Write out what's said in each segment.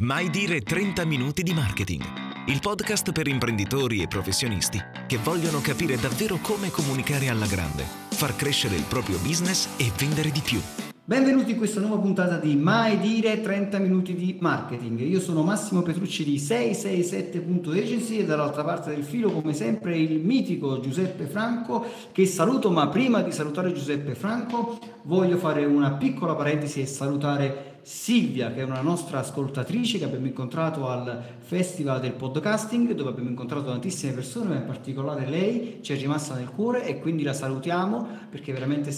Mai dire 30 minuti di marketing. Il podcast per imprenditori e professionisti che vogliono capire davvero come comunicare alla grande, far crescere il proprio business e vendere di più. Benvenuti in questa nuova puntata di Mai dire 30 minuti di marketing. Io sono Massimo Petrucci di 667.agency e dall'altra parte del filo come sempre il mitico Giuseppe Franco che saluto, ma prima di salutare Giuseppe Franco voglio fare una piccola parentesi e salutare Silvia, che è una nostra ascoltatrice che abbiamo incontrato al Festival del Podcasting, dove abbiamo incontrato tantissime persone, ma in particolare lei ci è rimasta nel cuore e quindi la salutiamo perché veramente è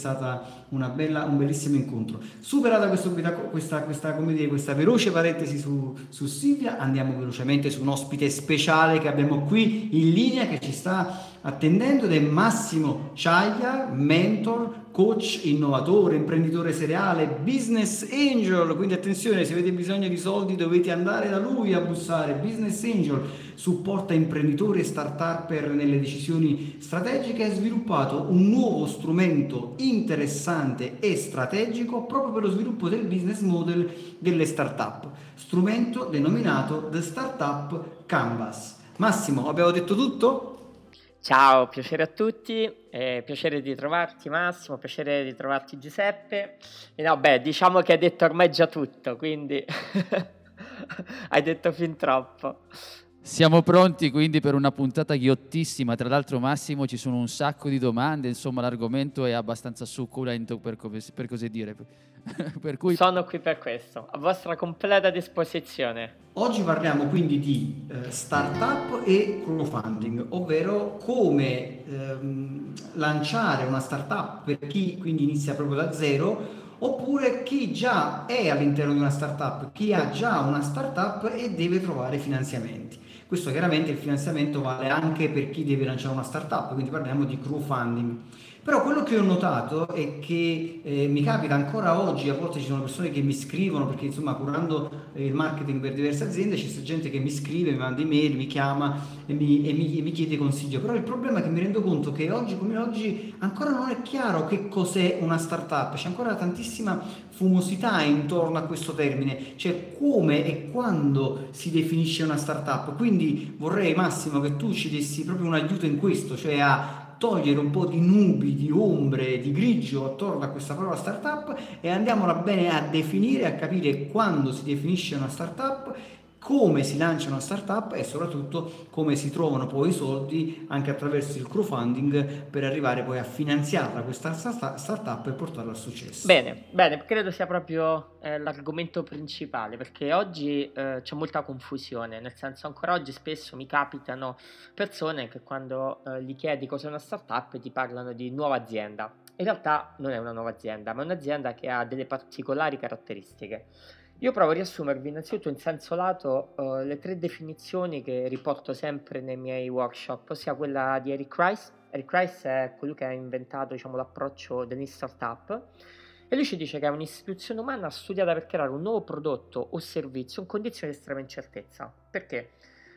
bella, un bellissimo incontro. Superata questo, questa, questa, dire, questa, veloce parentesi su, su Silvia, andiamo velocemente su un ospite speciale che abbiamo qui in linea che ci sta attendendo ed è Massimo Ciaglia, mentor, coach, innovatore, imprenditore seriale, business angel, quindi attenzione, se avete bisogno di soldi dovete andare da lui a bussare, business angel, supporta imprenditori e start-upper nelle decisioni strategiche, ha sviluppato un nuovo strumento interessante e strategico proprio per lo sviluppo del business model delle start-up, strumento denominato The Startup Canvas. Massimo, abbiamo detto tutto? Ciao, piacere a tutti, eh, piacere di trovarti Massimo, piacere di trovarti Giuseppe. E no, beh, diciamo che hai detto ormai già tutto, quindi hai detto fin troppo. Siamo pronti quindi per una puntata ghiottissima, tra l'altro Massimo ci sono un sacco di domande, insomma l'argomento è abbastanza succulento per, per così dire. per cui... Sono qui per questo, a vostra completa disposizione. Oggi parliamo quindi di eh, startup e crowdfunding, ovvero come ehm, lanciare una startup per chi quindi inizia proprio da zero oppure chi già è all'interno di una startup, chi ha già una startup e deve trovare finanziamenti. Questo chiaramente il finanziamento vale anche per chi deve lanciare una startup, quindi parliamo di crowdfunding. Però quello che ho notato è che eh, mi capita ancora oggi, a volte ci sono persone che mi scrivono, perché insomma curando eh, il marketing per diverse aziende c'è gente che mi scrive, mi manda email, mi chiama e mi, e, mi, e mi, chiede consiglio. Però il problema è che mi rendo conto che oggi come oggi ancora non è chiaro che cos'è una startup, c'è ancora tantissima fumosità intorno a questo termine, cioè come e quando si definisce una startup. Quindi vorrei Massimo che tu ci dessi proprio un aiuto in questo, cioè a togliere un po' di nubi, di ombre, di grigio attorno a questa parola startup e andiamola bene a definire, a capire quando si definisce una startup come si lancia una startup e soprattutto come si trovano poi i soldi anche attraverso il crowdfunding per arrivare poi a finanziarla questa startup e portarla al successo. Bene, bene, credo sia proprio eh, l'argomento principale perché oggi eh, c'è molta confusione, nel senso ancora oggi spesso mi capitano persone che quando eh, gli chiedi cos'è una startup ti parlano di nuova azienda. In realtà non è una nuova azienda, ma è un'azienda che ha delle particolari caratteristiche. Io provo a riassumervi innanzitutto in senso lato uh, le tre definizioni che riporto sempre nei miei workshop, ossia quella di Eric Rice. Eric Rice è colui che ha inventato diciamo, l'approccio degli startup e lui ci dice che è un'istituzione umana studiata per creare un nuovo prodotto o servizio in condizioni di estrema incertezza. Perché?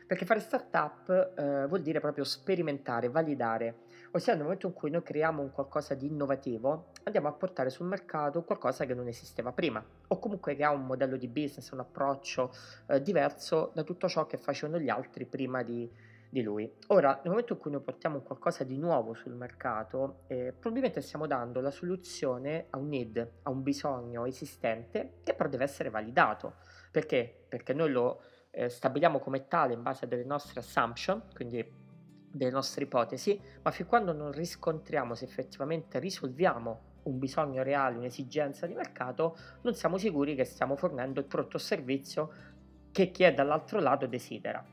Perché fare startup eh, vuol dire proprio sperimentare, validare, ossia nel momento in cui noi creiamo un qualcosa di innovativo, andiamo a portare sul mercato qualcosa che non esisteva prima, o comunque che ha un modello di business, un approccio eh, diverso da tutto ciò che facevano gli altri prima di, di lui. Ora, nel momento in cui noi portiamo qualcosa di nuovo sul mercato, eh, probabilmente stiamo dando la soluzione a un need, a un bisogno esistente che però deve essere validato. Perché? Perché noi lo eh, stabiliamo come tale in base a delle nostre assumption, quindi delle nostre ipotesi, ma fin quando non riscontriamo se effettivamente risolviamo un bisogno reale, un'esigenza di mercato, non siamo sicuri che stiamo fornendo il prodotto o servizio che chi è dall'altro lato desidera.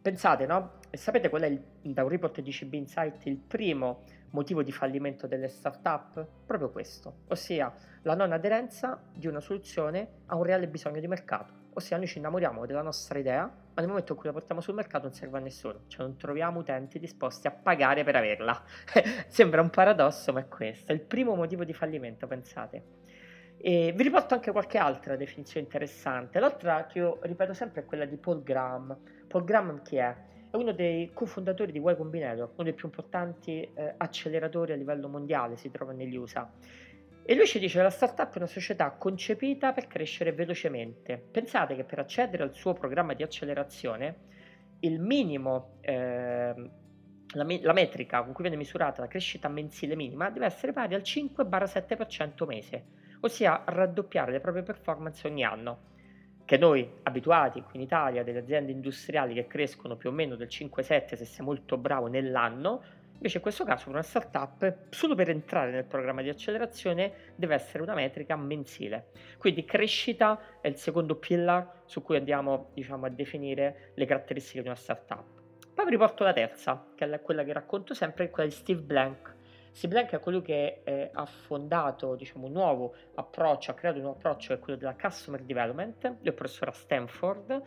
Pensate, no? Sapete qual è il, da un report di CB Insight il primo motivo di fallimento delle startup? Proprio questo, ossia la non aderenza di una soluzione a un reale bisogno di mercato. Ossia noi ci innamoriamo della nostra idea, ma nel momento in cui la portiamo sul mercato non serve a nessuno, cioè non troviamo utenti disposti a pagare per averla. Sembra un paradosso, ma è questo, è il primo motivo di fallimento, pensate. E vi riporto anche qualche altra definizione interessante. L'altra che io ripeto sempre è quella di Paul Graham. Paul Graham chi è? È uno dei cofondatori di Y Combinator, uno dei più importanti eh, acceleratori a livello mondiale, si trova negli USA. E lui ci dice che la startup è una società concepita per crescere velocemente. Pensate che per accedere al suo programma di accelerazione, il minimo, eh, la, la, metrica con cui viene misurata la crescita mensile minima deve essere pari al 5-7% mese ossia raddoppiare le proprie performance ogni anno. Che noi, abituati qui in Italia, delle aziende industriali che crescono più o meno del 5-7 se sei molto bravo nell'anno, invece in questo caso per una startup, solo per entrare nel programma di accelerazione deve essere una metrica mensile. Quindi crescita è il secondo pillar su cui andiamo diciamo, a definire le caratteristiche di una startup. Poi vi riporto la terza, che è quella che racconto sempre, quella di Steve Blank, Steve Blank è colui che eh, ha fondato diciamo, un nuovo approccio, ha creato un nuovo approccio che è quello della Customer Development, è professore a Stanford,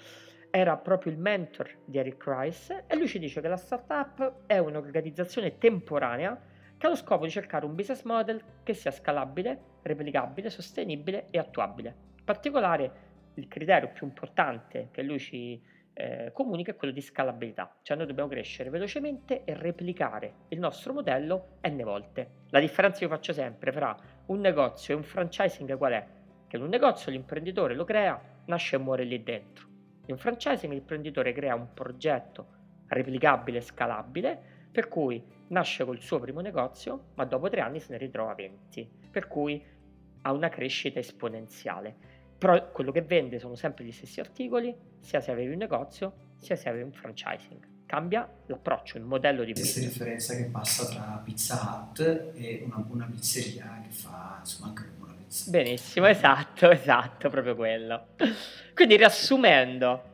era proprio il mentor di Eric Rice e lui ci dice che la startup è un'organizzazione temporanea che ha lo scopo di cercare un business model che sia scalabile, replicabile, sostenibile e attuabile. In particolare il criterio più importante che lui ci eh, comunica è quello di scalabilità, cioè noi dobbiamo crescere velocemente e replicare il nostro modello n volte. La differenza che io faccio sempre fra un negozio e un franchising qual è? Che in un negozio l'imprenditore lo crea, nasce e muore lì dentro. In un franchising l'imprenditore crea un progetto replicabile e scalabile, per cui nasce col suo primo negozio, ma dopo tre anni se ne ritrova 20, per cui ha una crescita esponenziale. Però quello che vende sono sempre gli stessi articoli, sia se avevi un negozio, sia se avevi un franchising. Cambia l'approccio, il modello di business. Questa differenza che passa tra Pizza Hut e una buona pizzeria che fa insomma anche pizza. Benissimo, esatto, esatto, proprio quello. Quindi riassumendo,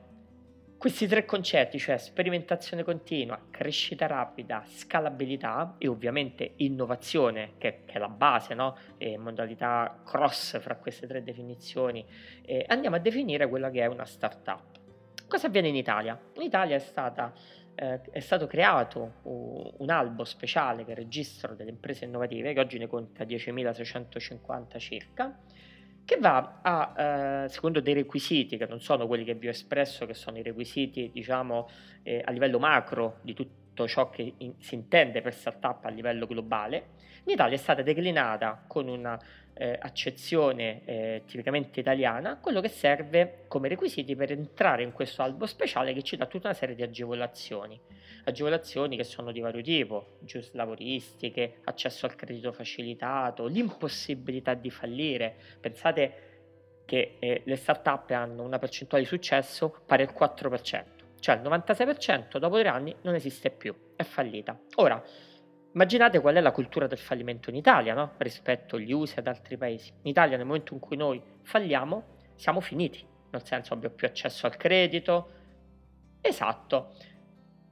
questi tre concetti, cioè sperimentazione continua, crescita rapida, scalabilità e ovviamente innovazione, che, che è la base, no? e modalità cross fra queste tre definizioni, eh, andiamo a definire quella che è una startup. Cosa avviene in Italia? In Italia è, stata, eh, è stato creato un albo speciale che è registro delle imprese innovative, che oggi ne conta 10.650 circa, che va a, eh, secondo dei requisiti che non sono quelli che vi ho espresso, che sono i requisiti, diciamo, eh, a livello macro di tutto ciò che in, si intende per startup a livello globale, in Italia è stata declinata con una eh, accezione eh, tipicamente italiana, quello che serve come requisiti per entrare in questo albo speciale che ci dà tutta una serie di agevolazioni. Agevolazioni che sono di vario tipo, giusto lavoristiche, accesso al credito facilitato, l'impossibilità di fallire. Pensate che eh, le start-up hanno una percentuale di successo pari al 4%, cioè il 96% dopo tre anni non esiste più, è fallita. Ora, Immaginate qual è la cultura del fallimento in Italia no? rispetto agli USA ad altri paesi. In Italia nel momento in cui noi falliamo siamo finiti, nel senso abbiamo più accesso al credito. Esatto,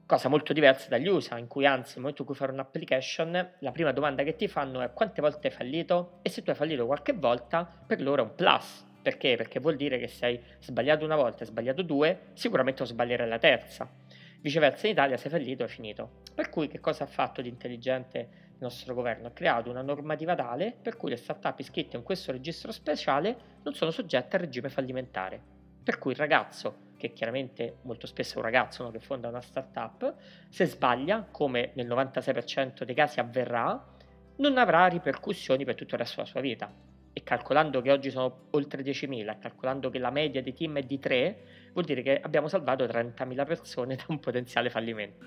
cosa molto diversa dagli USA, in cui anzi nel momento in cui fai un'application la prima domanda che ti fanno è quante volte hai fallito e se tu hai fallito qualche volta per loro è un plus. Perché? Perché vuol dire che se hai sbagliato una volta e sbagliato due, sicuramente lo sbaglierai la terza. Viceversa in Italia se fallito è finito. Per cui che cosa ha fatto di intelligente il nostro governo? Ha creato una normativa tale per cui le start-up iscritte in questo registro speciale non sono soggette al regime fallimentare. Per cui il ragazzo, che chiaramente molto spesso è un ragazzo no, che fonda una start-up, se sbaglia, come nel 96% dei casi avverrà, non avrà ripercussioni per tutto il resto della sua vita e calcolando che oggi sono oltre 10.000, calcolando che la media dei team è di 3, vuol dire che abbiamo salvato 30.000 persone da un potenziale fallimento.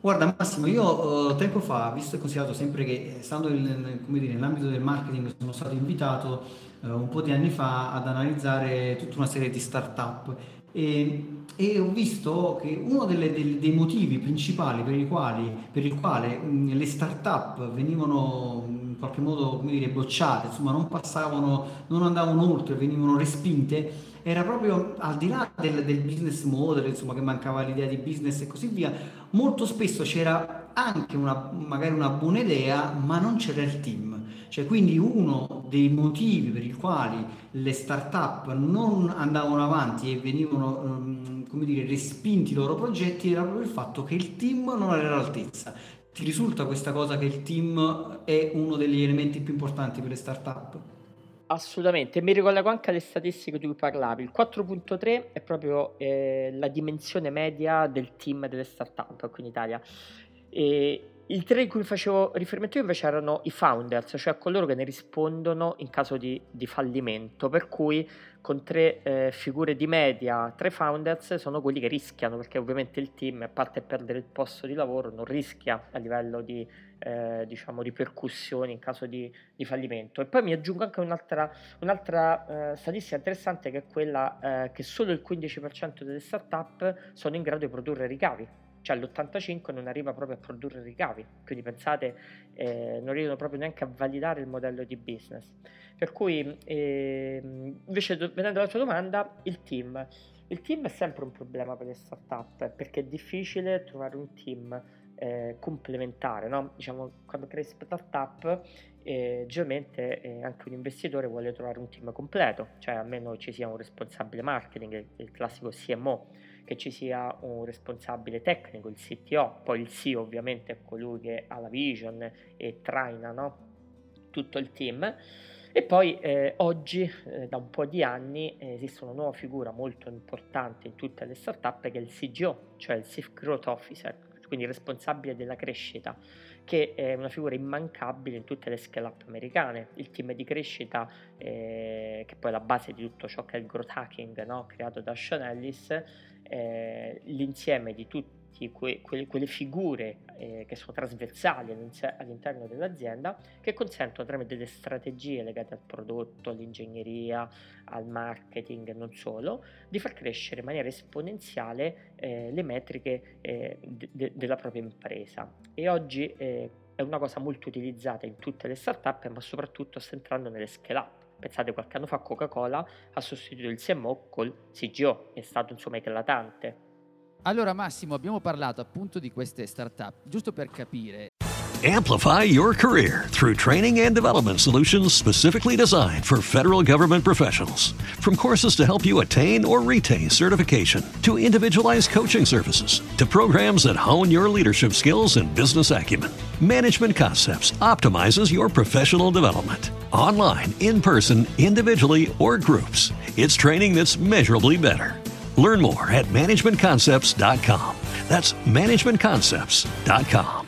Guarda Massimo, io eh, tempo fa, visto e considerato sempre che eh, stando in, dire, nell'ambito del marketing sono stato invitato eh, un po' di anni fa ad analizzare tutta una serie di start-up e, e ho visto che uno delle, dei, dei motivi principali per, quali, per il quale mh, le start-up venivano qualche modo come dire, bocciate, insomma non passavano, non andavano oltre, venivano respinte, era proprio al di là del, del, business model, insomma che mancava l'idea di business e così via, molto spesso c'era anche una, magari una buona idea, ma non c'era il team. Cioè, quindi uno dei motivi per i quali le start-up non andavano avanti e venivano, um, come dire, respinti i loro progetti era proprio il fatto che il team non era all'altezza. Ti risulta questa cosa che il team è uno degli elementi più importanti per le start-up? Assolutamente, mi ricollego anche alle statistiche di cui parlavi. Il 4.3 è proprio eh, la dimensione media del team delle startup qui in Italia. E il 3 in cui facevo riferimento io invece erano i founders, cioè coloro che ne rispondono in caso di, di fallimento, per cui con tre eh, figure di media, tre founders sono quelli che rischiano, perché ovviamente il team, a parte perdere il posto di lavoro, non rischia a livello di eh, diciamo, ripercussioni in caso di, di, fallimento. E poi mi aggiungo anche un'altra, un'altra eh, statistica interessante che è quella eh, che solo il 15% delle startup sono in grado di produrre ricavi. Cioè l'85 non arriva proprio a produrre ricavi, quindi pensate eh, non riescono proprio neanche a validare il modello di business. Per cui ehm, invece venendo alla tua domanda, il team. Il team è sempre un problema per le startup perché è difficile trovare un team eh, complementare, no? diciamo, quando crei startup eh, generalmente eh, anche un investitore vuole trovare un team completo, cioè almeno ci sia un responsabile marketing, il classico CMO, che ci sia un responsabile tecnico, il CTO, poi il CEO ovviamente è colui che ha la vision e traina no? tutto il team. E poi eh, oggi, eh, da un po' di anni, eh, esiste una nuova figura molto importante in tutte le startup che è il CGO, cioè il Chief Growth Officer, quindi responsabile della crescita, che è una figura immancabile in tutte le scale-up americane. Il team di crescita, eh, che poi è la base di tutto ciò che è il growth hacking no? creato da Sean Ellis, eh, l'insieme di tutti que, que, quelle figure eh, che sono trasversali all'interno dell'azienda che consentono tramite delle strategie legate al prodotto, all'ingegneria, al marketing e non solo, di far crescere in maniera esponenziale eh, le metriche eh, de- della propria impresa. E oggi eh, è una cosa molto utilizzata in tutte le start-up, ma soprattutto sta entrando nelle scale-up. Pensate, qualche anno fa Coca-Cola ha sostituito il CMO col CGO, è stato insomma eclatante. Allora Massimo, abbiamo parlato appunto di queste startup, giusto per capire. Amplify your career through training and development solutions specifically designed for federal government professionals. From courses to help you attain or retain certification, to individualized coaching services, to programs that hone your leadership skills and business acumen, Management Concepts optimizes your professional development. Online, in person, individually, or groups, it's training that's measurably better. Learn more at managementconcepts.com. That's managementconcepts.com.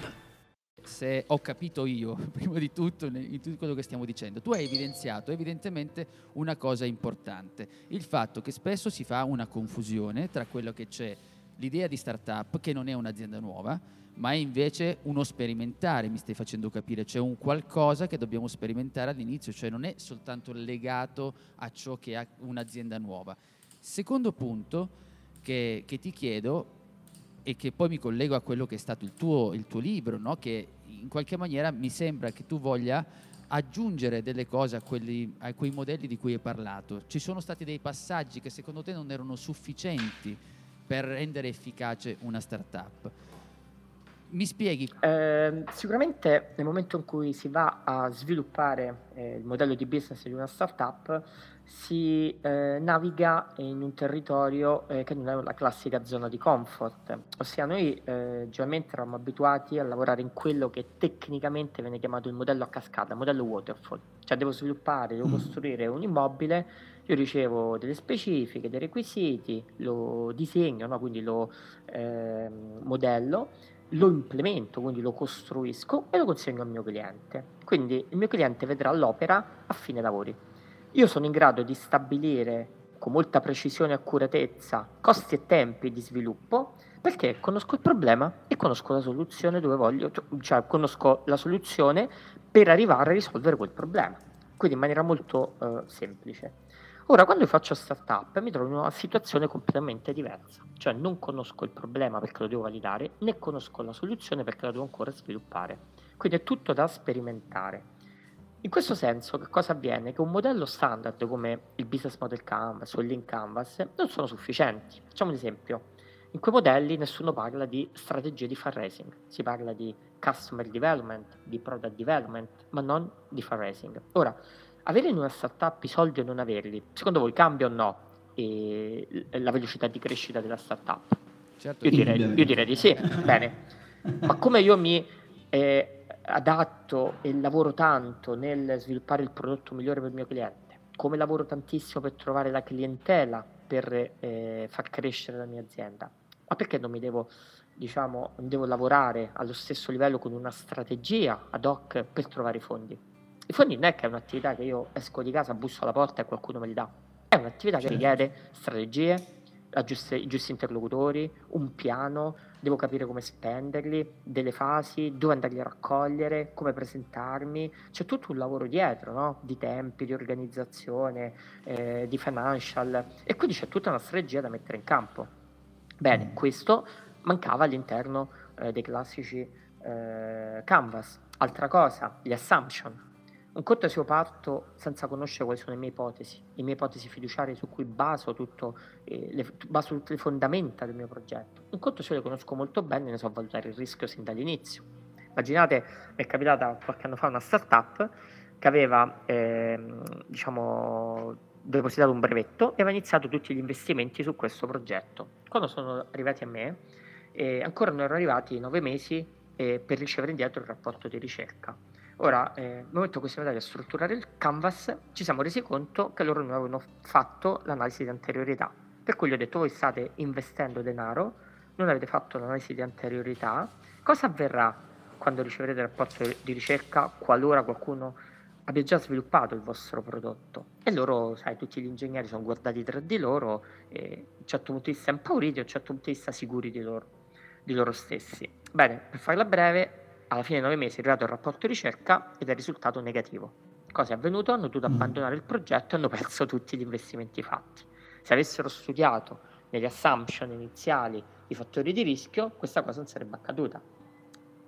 Se ho capito io, prima di tutto, in tutto quello che stiamo dicendo, tu hai evidenziato evidentemente una cosa importante, il fatto che spesso si fa una confusione tra quello che c'è l'idea di startup, che non è un'azienda nuova, ma è invece uno sperimentare, mi stai facendo capire, c'è un qualcosa che dobbiamo sperimentare all'inizio, cioè non è soltanto legato a ciò che ha un'azienda nuova. Secondo punto che, che, ti chiedo e che poi mi collego a quello che è stato il tuo, il tuo libro, no? che in qualche maniera mi sembra che tu voglia aggiungere delle cose a, quelli, a quei modelli di cui hai parlato. Ci sono stati dei passaggi che secondo te non erano sufficienti per rendere efficace una startup. Mi spieghi? Eh, sicuramente nel momento in cui si va a sviluppare eh, il modello di business di una startup, si eh, naviga in un territorio eh, che non è la classica zona di comfort, ossia noi eh, generalmente eravamo abituati a lavorare in quello che tecnicamente viene chiamato il modello a cascata, il modello waterfall, cioè devo sviluppare, devo mm. costruire un immobile, io ricevo delle specifiche, dei requisiti, lo disegno, no? quindi lo ehm, modello, lo implemento, quindi lo costruisco e lo consegno al mio cliente. Quindi il mio cliente vedrà l'opera a fine lavori. Io sono in grado di stabilire con molta precisione e accuratezza costi e tempi di sviluppo perché conosco il problema e conosco la soluzione dove voglio, cioè, conosco la soluzione per arrivare a risolvere quel problema. Quindi in maniera molto uh, semplice. Ora, quando io faccio startup, mi trovo in una situazione completamente diversa, cioè non conosco il problema perché lo devo validare, né conosco la soluzione perché la devo ancora sviluppare. Quindi è tutto da sperimentare. In questo senso, che cosa avviene? Che un modello standard come il Business Model Canvas o il Link Canvas non sono sufficienti. Facciamo un esempio. In quei modelli nessuno parla di strategie di fundraising, si parla di customer development, di product development, ma non di fundraising. Ora, avere in una startup i soldi o non averli, secondo voi cambia o no e la velocità di crescita della startup? Certo. Io, direi, io direi di sì, bene. Ma come io mi eh, adatto e lavoro tanto nel sviluppare il prodotto migliore per il mio cliente, come lavoro tantissimo per trovare la clientela per eh, far crescere la mia azienda, ma perché non mi devo, diciamo, devo lavorare allo stesso livello con una strategia ad hoc per trovare i fondi? I fondi non è che è un'attività che io esco di casa, busso alla porta e qualcuno me li dà. È un'attività certo. che richiede strategie, giuste, i giusti interlocutori, un piano, devo capire come spenderli, delle fasi, dove andarli a raccogliere, come presentarmi. C'è tutto un lavoro dietro, no? di tempi, di organizzazione, eh, di financial e quindi c'è tutta una strategia da mettere in campo. Bene, mm. questo mancava all'interno eh, dei classici eh, canvas. Altra cosa, gli assumption un conto è se io parto senza conoscere quali sono le mie ipotesi, le mie ipotesi fiduciarie su cui baso, tutto, eh, le, baso tutte le fondamenta del mio progetto. Un conto se io le conosco molto bene e ne so valutare il rischio sin dall'inizio. Immaginate, mi è capitata qualche anno fa una startup che aveva, eh, diciamo, depositato un brevetto e aveva iniziato tutti gli investimenti su questo progetto. Quando sono arrivati a me, eh, ancora non erano arrivati nove mesi eh, per ricevere indietro il rapporto di ricerca Ora, eh, nel momento in cui siamo andati a strutturare il canvas, ci siamo resi conto che loro non avevano fatto l'analisi di anteriorità. Per cui gli ho detto, voi state investendo denaro, non avete fatto l'analisi di anteriorità, cosa avverrà quando riceverete il rapporto di ricerca qualora qualcuno abbia già sviluppato il vostro prodotto? E loro, sai, tutti gli ingegneri sono guardati tra di loro, e a un certo punto di vista impauriti, a un certo punto di vista sicuri di loro, di loro stessi. Bene, per farla breve, alla fine dei nove mesi è arrivato il rapporto ricerca ed è risultato negativo. Cosa è avvenuto? Hanno dovuto mm. abbandonare il progetto e hanno perso tutti gli investimenti fatti. Se avessero studiato nelle assumption iniziali i fattori di rischio, questa cosa non sarebbe accaduta.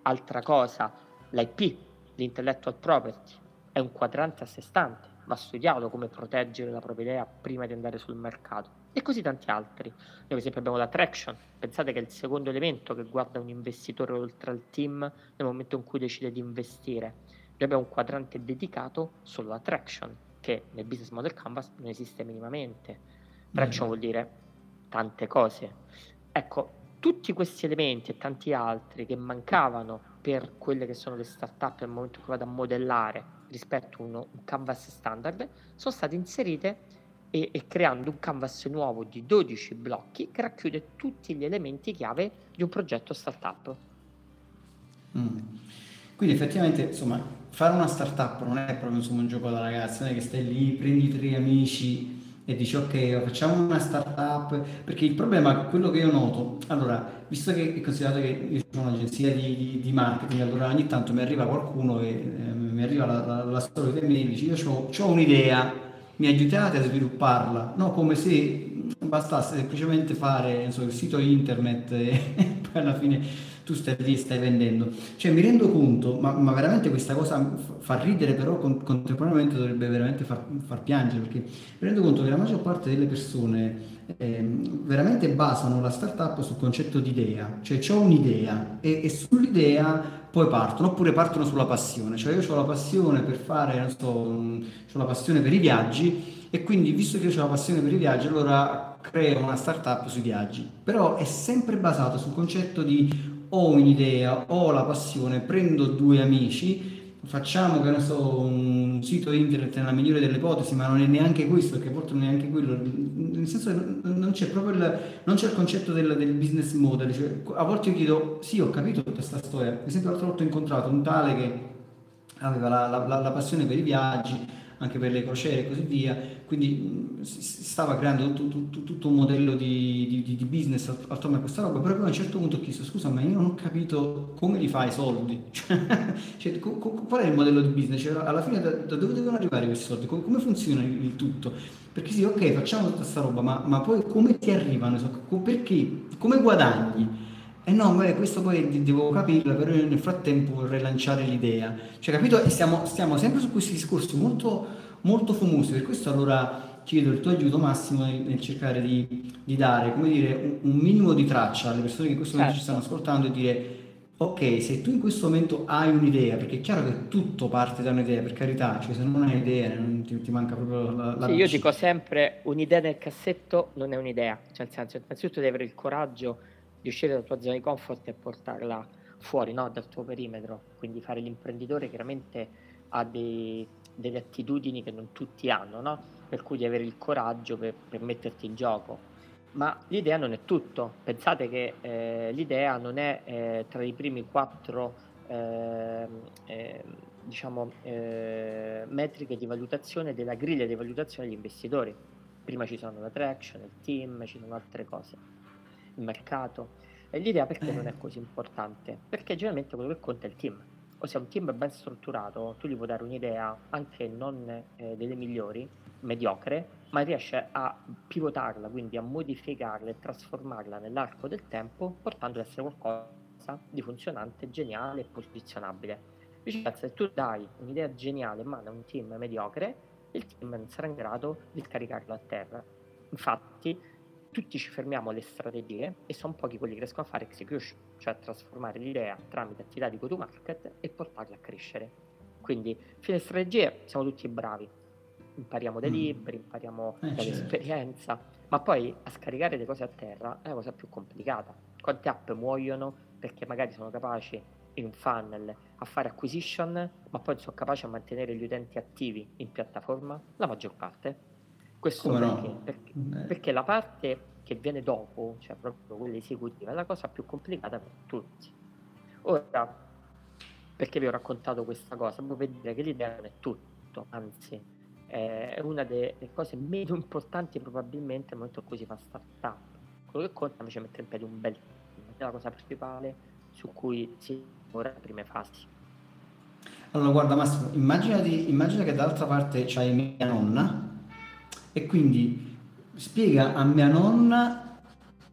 Altra cosa, l'IP, l'intellectual property, è un quadrante a sé stante, va studiato come proteggere la propria idea prima di andare sul mercato e così tanti altri. Noi per esempio abbiamo la traction, pensate che è il secondo elemento che guarda un investitore oltre al team nel momento in cui decide di investire. Noi abbiamo un quadrante dedicato solo alla traction, che nel business model canvas non esiste minimamente. Traction mm. vuol dire tante cose. Ecco, tutti questi elementi e tanti altri che mancavano per quelle che sono le startup nel momento in cui vado a modellare rispetto a uno, un canvas standard, sono state inserite e, e, creando un canvas nuovo di 12 blocchi che racchiude tutti gli elementi chiave di un progetto startup. Mm. Quindi effettivamente, insomma, fare una startup non è proprio insomma, un gioco da ragazzi, non è che stai lì, prendi tre amici e dici ok, facciamo una startup, perché il problema, quello che io noto, allora, visto che è considerato che io sono un'agenzia di, di, di marketing, allora ogni tanto mi arriva qualcuno e eh, mi arriva la, la, la storia e mi dice io ho un'idea, mi aiutate a svilupparla, no? come se bastasse semplicemente fare so, il sito internet e poi alla fine tu stai lì stai vendendo. Cioè mi rendo conto, ma, ma veramente questa cosa fa ridere, però con, contemporaneamente dovrebbe veramente far, far, piangere, perché mi rendo conto che la maggior parte delle persone eh, veramente basano la startup sul concetto di idea, cioè ho un'idea e, e sull'idea poi partono, oppure partono sulla passione, cioè io ho la passione per fare, non so, ho la passione per i viaggi e quindi visto che io ho la passione per i viaggi, allora creo una startup sui viaggi, però è sempre basato sul concetto di ho un'idea, ho la passione, prendo due amici, facciamo che so, un sito internet nella migliore delle ipotesi, ma non è neanche questo, perché a volte non è neanche quello, nel senso che non c'è proprio il, non c'è il concetto del, del business model, cioè, a volte io chiedo, sì ho capito tutta questa storia, per esempio l'altra volta ho incontrato un tale che aveva la, la, la passione per i viaggi, anche per le crociere e così via, quindi stava creando tutto, tutto, tutto un modello di, di, di, business attorno a questa roba, però poi a un certo punto ho chiesto scusa ma io non ho capito come li fai i soldi, cioè, co, co, qual è il modello di business, cioè, alla fine da, da, dove devono arrivare questi soldi, come, come funziona il, il, tutto, perché sì ok facciamo tutta questa roba ma, ma poi come ti arrivano, perché, come guadagni? E eh no, beh, questo poi devo capirlo, però nel frattempo vorrei lanciare l'idea. Cioè, capito? E stiamo, stiamo sempre su questi discorsi molto, molto fumosi, per questo allora chiedo il tuo aiuto massimo nel, nel cercare di, di, dare, come dire, un, un, minimo di traccia alle persone che in questo momento certo. ci stanno ascoltando e dire, ok, se tu in questo momento hai un'idea, perché è chiaro che tutto parte da un'idea, per carità, cioè se non hai idea non ti, ti manca proprio la, la sì, io dico sempre un'idea nel cassetto non è un'idea, cioè nel senso, innanzitutto devi avere il coraggio di uscire dalla tua zona di comfort e portarla fuori no, dal tuo perimetro, quindi fare l'imprenditore chiaramente ha dei, delle attitudini che non tutti hanno, no? per cui devi avere il coraggio per, per metterti in gioco ma l'idea non è tutto. Pensate che eh, l'idea non è eh, tra i primi quattro eh, diciamo, eh, metriche di valutazione della griglia di valutazione degli investitori. Prima ci sono la traction, il team, ci sono altre cose, mercato. E l'idea perché non è così importante? Perché generalmente quello che conta è il team. Ossia un team ben strutturato, tu gli puoi dare un'idea anche non eh, delle migliori, mediocre, ma riesce a pivotarla, quindi a modificarla e trasformarla nell'arco del tempo, portando ad essere qualcosa di funzionante, geniale e posizionabile. Viceversa, se tu dai un'idea geniale in mano a un team mediocre, il team non sarà in grado di scaricarlo a terra. Infatti, tutti ci fermiamo alle strategie e sono pochi quelli che riescono a fare execution, cioè a trasformare l'idea tramite attività di go-to-market e portarla a crescere. Quindi, fine strategie, siamo tutti bravi, impariamo dai mm. libri, impariamo eh, dall'esperienza, certo. ma poi a scaricare le cose a terra è la cosa più complicata. Quante app muoiono perché magari sono capaci in un funnel a fare acquisition, ma poi sono capaci a mantenere gli utenti attivi in piattaforma? La maggior parte. Questo perché? No? Perché, eh. perché la parte che viene dopo, cioè proprio quella esecutiva, è la cosa più complicata per tutti. Ora, perché vi ho raccontato questa cosa? Per dire che l'idea non è tutto, anzi, è una delle cose meno importanti probabilmente nel momento in cui si fa startup. Quello che conta invece è mettere in piedi un bel team, è la cosa principale su cui si lavora nelle prime fasi. Allora, guarda Massimo, immaginati, immagina che dall'altra parte c'hai mia nonna e quindi spiega a mia nonna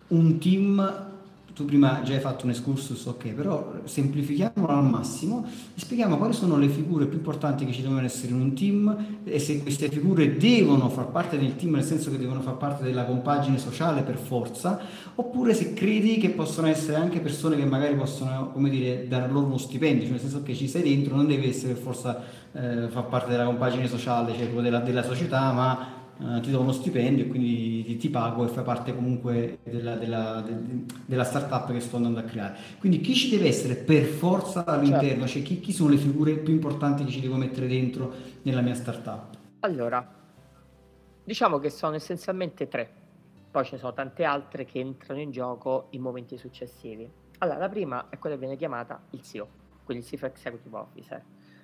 un team. Tu prima già hai fatto un excursus, ok, però semplifichiamolo al massimo. Spieghiamo quali sono le figure più importanti che ci devono essere in un team e se queste figure devono far parte del team nel senso che devono far parte della compagine sociale per forza, oppure se credi che possono essere anche persone che magari possono, come dire, dare loro uno stipendio, cioè nel senso che ci sei dentro, non deve essere per forza eh, far parte della compagine sociale, cioè della, della società, ma Uh, ti do uno stipendio e quindi ti, ti, pago e fai parte comunque della, della, de, della, startup che sto andando a creare. Quindi chi ci deve essere per forza all'interno? Certo. Cioè chi, chi, sono le figure più importanti che ci devo mettere dentro nella mia startup? Allora, diciamo che sono essenzialmente tre, poi ci sono tante altre che entrano in gioco in momenti successivi. Allora, la prima è quella che viene chiamata il CEO, quindi il Chief Executive Officer.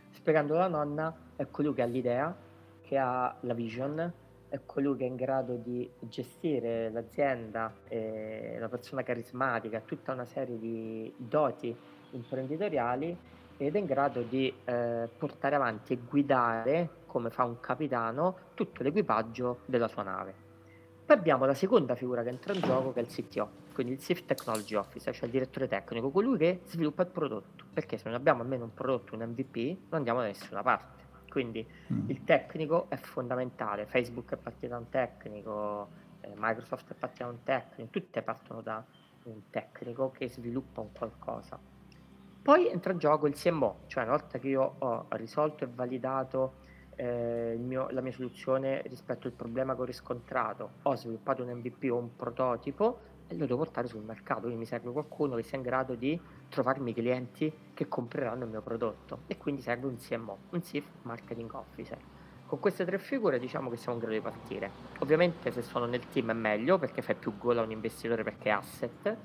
Spiegando la nonna, è colui che ha l'idea, che ha la vision, è colui che è in grado di gestire l'azienda, è una persona carismatica, tutta una serie di doti imprenditoriali ed è in grado di eh, portare avanti e guidare, come fa un capitano, tutto l'equipaggio della sua nave. Poi abbiamo la seconda figura che entra in gioco, che è il CTO, quindi il Chief Technology Officer, cioè il direttore tecnico, colui che sviluppa il prodotto, perché se non abbiamo almeno un prodotto, un MVP, non andiamo da nessuna parte. Quindi mm. il tecnico è fondamentale, Facebook è partito da un tecnico, eh, Microsoft è partito da un tecnico, tutte partono da un tecnico che sviluppa un qualcosa. Poi entra in gioco il CMO, cioè una volta che io ho risolto e validato eh, mio, la mia soluzione rispetto al problema che ho riscontrato, ho sviluppato un MVP o un prototipo, e lo devo portare sul mercato, quindi mi serve qualcuno che sia in grado di trovarmi clienti che compreranno il mio prodotto e quindi serve un CMO, un Chief Marketing Officer. Con queste tre figure diciamo che siamo in grado di partire. Ovviamente se sono nel team è meglio perché fai più goal a un investitore perché è asset,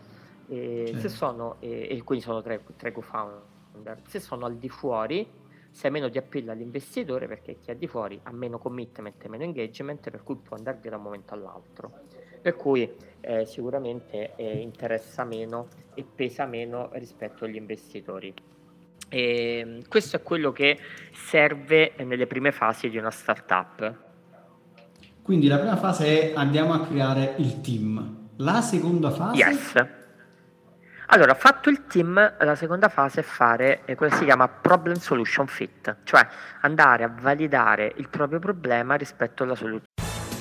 e, certo. se sono, e, e, quindi sono tre, tre co-founder. Se sono al di fuori sei meno di appeal all'investitore perché chi è di fuori ha meno commitment e meno engagement per cui può andare via da un momento all'altro per cui eh, sicuramente eh, interessa meno e pesa meno rispetto agli investitori. E ehm, questo è quello che serve nelle prime fasi di una startup. Quindi la prima fase è andiamo a creare il team. La seconda fase? Yes. Allora, fatto il team, la seconda fase è fare eh, quello che si chiama problem solution fit, cioè andare a validare il proprio problema rispetto alla soluzione.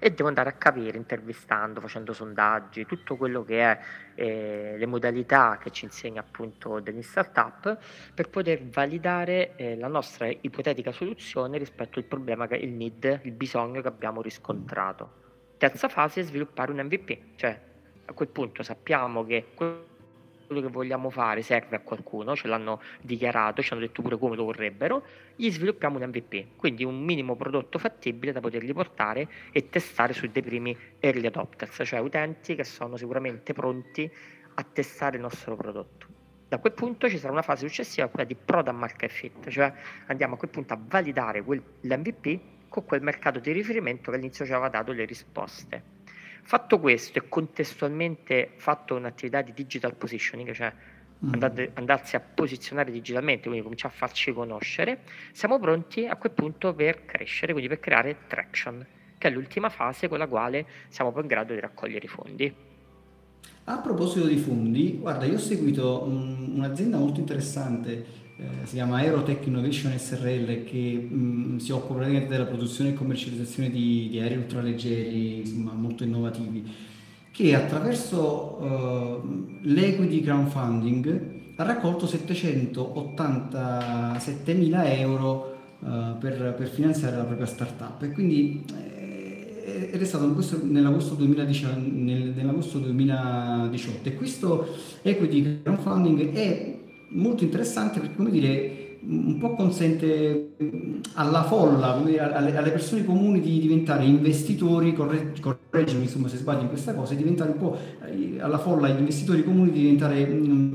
e devo andare a capire intervistando, facendo sondaggi, tutto quello che è eh, le modalità che ci insegna appunto degli startup per poter validare eh, la nostra ipotetica soluzione rispetto al problema, che, il need, il bisogno che abbiamo riscontrato. Terza fase è sviluppare un MVP, cioè a quel punto sappiamo che quello che vogliamo fare serve a qualcuno, ce l'hanno dichiarato, ci hanno detto pure come lo vorrebbero, gli sviluppiamo un MVP, quindi un minimo prodotto fattibile da poterli portare e testare su dei primi early adopters, cioè utenti che sono sicuramente pronti a testare il nostro prodotto. Da quel punto ci sarà una fase successiva, quella di product market fit, cioè andiamo a quel punto a validare quel, l'MVP con quel mercato di riferimento che all'inizio ci aveva dato le risposte. Fatto questo e contestualmente fatto un'attività di digital positioning, cioè mm. andate, andarsi a posizionare digitalmente, quindi cominciare a farci conoscere, siamo pronti a quel punto per crescere, quindi per creare traction, che è l'ultima fase con la quale siamo poi in grado di raccogliere i fondi. A proposito di fondi, guarda, io ho seguito um, un'azienda molto interessante eh, si chiama Aerotech Innovation SRL che mh, mm, si occupa praticamente della produzione e commercializzazione di, di aerei ultraleggeri, insomma molto innovativi, che attraverso uh, l'equity crowdfunding ha raccolto 787 mila euro uh, per, per, finanziare la propria startup. E quindi eh, ed è stato nell'agosto, 2018, nell'agosto 2018 e questo equity crowdfunding è molto interessante perché, come dire, un po' consente alla folla, dire, alle, alle, persone comuni di diventare investitori, corre, correggimi insomma se sbaglio in questa cosa, diventare un po' eh, alla folla, agli investitori comuni di diventare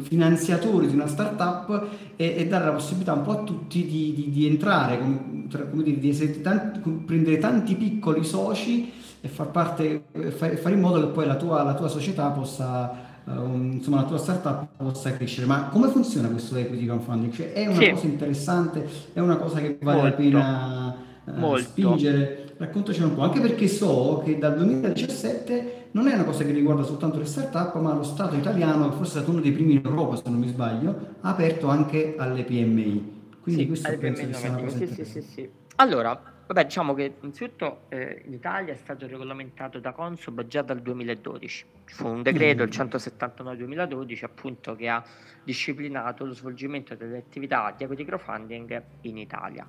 finanziatori di una startup e, e, dare la possibilità un po' a tutti di, di, di entrare, come, come dire, di tanti, prendere tanti piccoli soci e far parte, fare in modo che poi la tua, la tua società possa uh, insomma, la tua startup possa crescere. Ma come funziona questo equity crowdfunding? Cioè, è una sì. cosa interessante, è una cosa che vale Molto. la pena uh, spingere? Raccontaci un po', anche perché so che dal 2017 non è una cosa che riguarda soltanto le start-up, ma lo Stato italiano, forse è stato uno dei primi in Europa, se non mi sbaglio, ha aperto anche alle PMI. Quindi sì, questo penso che sia una cosa sì, sì, sì, sì. Allora, Vabbè, diciamo che innanzitutto eh, in Italia è stato regolamentato da Consob già dal 2012. Ci fu un decreto, il 179-2012, mm. appunto, che ha disciplinato lo svolgimento delle attività di equity crowdfunding in Italia.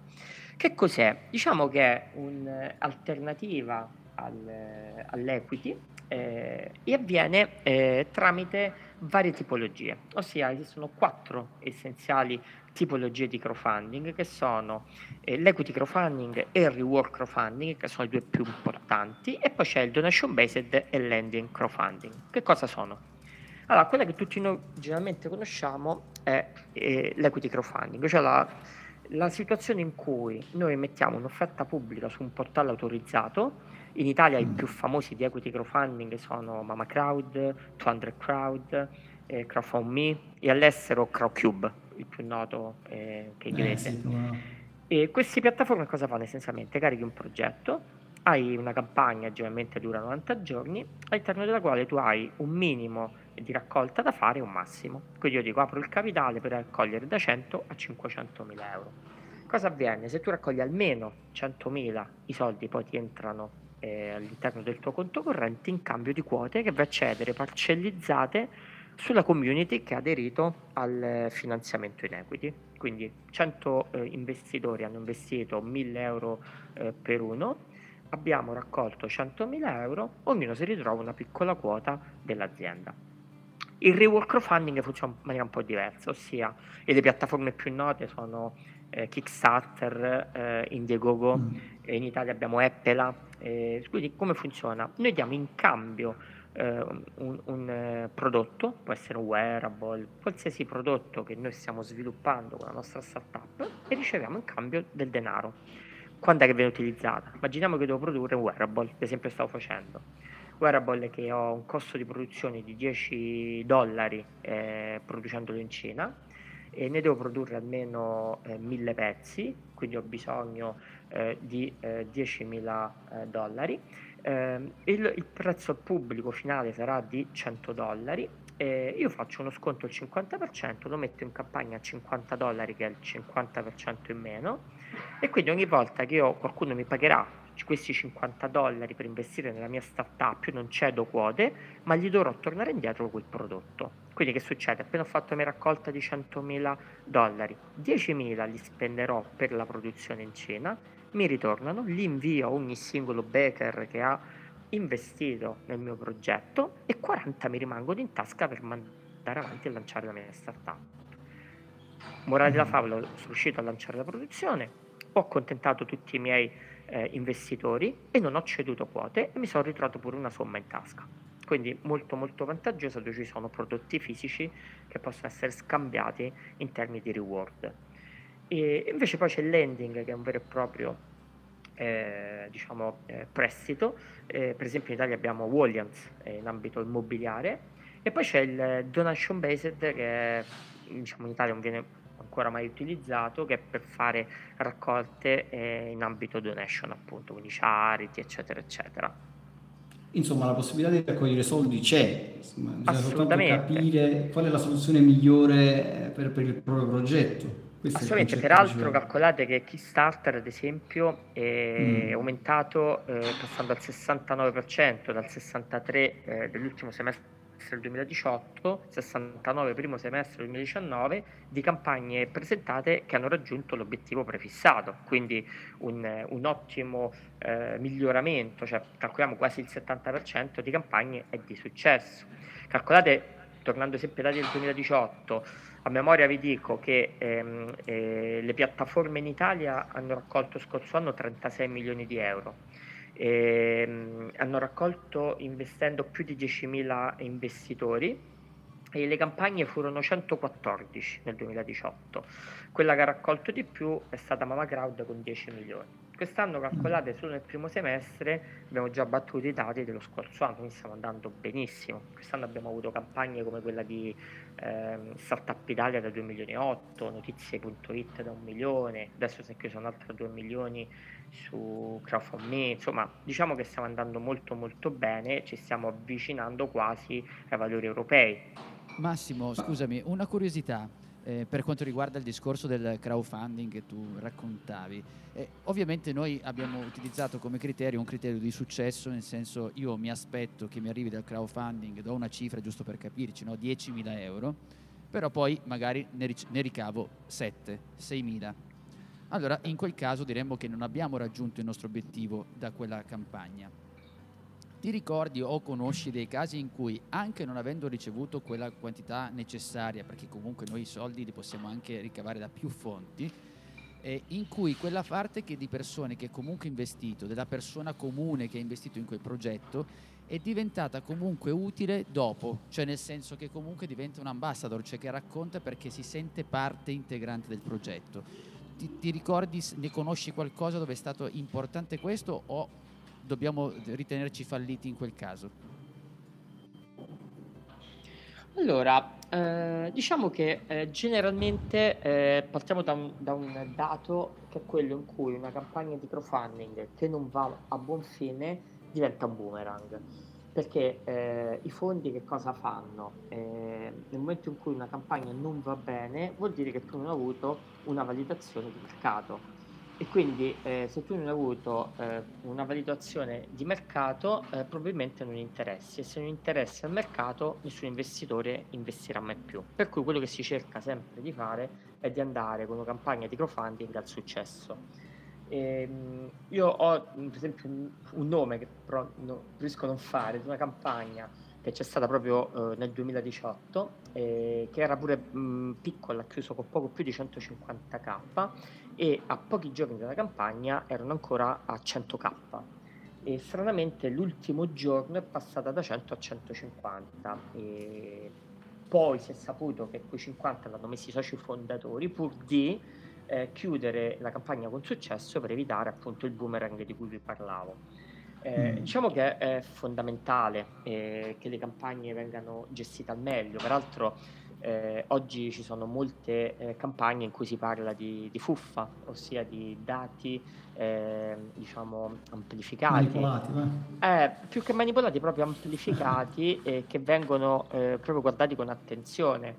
Che cos'è? Diciamo che è un'alternativa al, all'equity eh, e avviene eh, tramite varie tipologie, ossia esistono quattro essenziali tipologie di crowdfunding che sono eh, l'equity crowdfunding e il reward crowdfunding che sono i due più importanti e poi c'è il donation based e lending crowdfunding. Che cosa sono? Allora, quella che tutti noi generalmente conosciamo è eh, l'equity crowdfunding, cioè la, la situazione in cui noi mettiamo un'offerta pubblica su un portale autorizzato in Italia i più famosi di equity crowdfunding sono Mama Crowd, 200 Crowd, eh, CrowdFundMe e all'estero CrowdCube, il più noto eh, che inglese. Eh, sì, no. E queste piattaforme cosa fanno essenzialmente? Carichi un progetto, hai una campagna, generalmente dura 90 giorni, all'interno della quale tu hai un minimo di raccolta da fare e un massimo. Quindi io dico apro il capitale per raccogliere da 100 a 500 mila euro. Cosa avviene? Se tu raccogli almeno 100 mila, i soldi poi ti entrano eh, all'interno del tuo conto corrente in cambio di quote che vai a cedere parcellizzate sulla community che ha aderito al finanziamento in equity. Quindi 100 eh, investitori hanno investito 1000 euro eh, per uno, abbiamo raccolto 100.000 euro, ognuno si ritrova una piccola quota dell'azienda. Il rework crowdfunding funziona in maniera un po' diversa, ossia le piattaforme più note sono eh, Kickstarter, eh, Indiegogo, mm. in Italia abbiamo Apple. Eh, quindi come funziona? Noi diamo in cambio eh, un, un eh, prodotto, può essere un wearable, qualsiasi prodotto che noi stiamo sviluppando con la nostra startup e riceviamo in cambio del denaro. Quando è che viene utilizzata? Immaginiamo che devo produrre un wearable, ad esempio stavo facendo. Wearable che ho un costo di produzione di 10 dollari eh, producendolo in Cina e ne devo produrre almeno eh, 1000 pezzi, quindi ho bisogno eh, di eh, 10.000 eh, dollari. Eh, il, il, prezzo pubblico finale sarà di 100 dollari. io faccio uno sconto al 50%, lo metto in campagna a 50 dollari che è il 50% in meno e quindi ogni volta che io, qualcuno mi pagherà questi 50 dollari per investire nella mia startup, io non cedo quote, ma gli dovrò tornare indietro quel prodotto. Quindi che succede? Appena ho fatto la mia raccolta di 100.000 dollari, 10.000 li spenderò per la produzione in Cina, mi ritornano, li invio a ogni singolo baker che ha investito nel mio progetto e 40 mi rimangono in tasca per mandare avanti e lanciare la mia startup. Morale della mm. favola, sono riuscito a lanciare la produzione, ho accontentato tutti i miei eh, investitori e non ho ceduto quote e mi sono ritrovato pure una somma in tasca. Quindi molto molto vantaggioso dove ci sono prodotti fisici che possono essere scambiati in termini di reward. E invece poi c'è il lending che è un vero e proprio eh, diciamo, eh, prestito, eh, per esempio in Italia abbiamo Walliams eh, in ambito immobiliare e poi c'è il donation based che diciamo, in Italia non viene ancora mai utilizzato che è per fare raccolte eh, in ambito donation appunto, quindi charity eccetera eccetera. Insomma la possibilità di raccogliere soldi c'è, bisogna soltanto capire qual è la soluzione migliore eh, per, per il proprio progetto. Questo Assolutamente, peraltro calcolate che Kickstarter ad esempio è mm. aumentato eh, passando al 69% dal 63% eh, dell'ultimo semestre semestre 2018, 69 primo semestre 2019 di campagne presentate che hanno raggiunto l'obiettivo prefissato, quindi un, un ottimo eh, miglioramento, cioè calcoliamo quasi il 70% di campagne è di successo. Calcolate, tornando sempre ai dati del 2018, a memoria vi dico che ehm, eh, le piattaforme in Italia hanno raccolto scorso anno 36 milioni di euro ehm, hanno raccolto investendo più di 10.000 investitori e le campagne furono 114 nel 2018. Quella che ha raccolto di più è stata Mama Crowd con 10 milioni. Quest'anno calcolate solo nel primo semestre abbiamo già battuto i dati dello scorso anno, quindi stiamo andando benissimo. Quest'anno abbiamo avuto campagne come quella di eh, Startup Italia da 2 milioni e 8, notizie.it da 1 milione, adesso si è chiuso un altro 2 milioni su CrowdFundMe, insomma diciamo che stiamo andando molto molto bene, ci stiamo avvicinando quasi ai valori europei. Massimo, scusami, una curiosità eh, per quanto riguarda il discorso del crowdfunding che tu raccontavi. Eh, ovviamente noi abbiamo utilizzato come criterio un criterio di successo, nel senso io mi aspetto che mi arrivi dal crowdfunding, do una cifra giusto per capirci, no? 10.000 euro, però poi magari ne, ric- ne ricavo 7, 6.000 allora in quel caso diremmo che non abbiamo raggiunto il nostro obiettivo da quella campagna. Ti ricordi o conosci dei casi in cui, anche non avendo ricevuto quella quantità necessaria, perché comunque noi i soldi li possiamo anche ricavare da più fonti, eh, in cui quella parte che di persone che comunque investito, della persona comune che ha investito in quel progetto, è diventata comunque utile dopo, cioè nel senso che comunque diventa un ambassador, cioè che racconta perché si sente parte integrante del progetto. Ti, ti, ricordi, ne conosci qualcosa dove è stato importante questo o dobbiamo ritenerci falliti in quel caso? Allora, Eh, diciamo che eh, generalmente eh, partiamo da un, da un dato che è quello in cui una campagna di crowdfunding che non va a buon fine diventa un boomerang. Perché eh, i fondi che cosa fanno? Eh, nel momento in cui una campagna non va bene, vuol dire che tu non hai avuto una validazione di mercato e quindi eh, se tu non hai avuto eh, una valutazione di mercato eh, probabilmente non interessi. E se non interessi al mercato nessun investitore investirà mai più. Per cui quello che si cerca sempre di fare è di andare con una campagna di crowdfunding al successo. E, ehm, io ho per esempio un, nome che però no, riesco a non fare di una campagna che c'è stata proprio eh, nel 2018, eh, che era pure mh, piccola, chiuso con poco più di 150k e a pochi giorni dalla campagna erano ancora a 100k e stranamente l'ultimo giorno è passata da 100 a 150 e poi si è saputo che quei 50 l'hanno messi i soci fondatori pur di eh, chiudere la campagna con successo per evitare appunto il boomerang di cui vi parlavo. Eh, mm. Diciamo che è fondamentale eh, che le campagne vengano gestite al meglio, peraltro eh, oggi ci sono molte eh, campagne in cui si parla di, di fuffa, ossia di dati ehm, diciamo amplificati, eh, più che manipolati proprio amplificati e che vengono eh, proprio guardati con attenzione.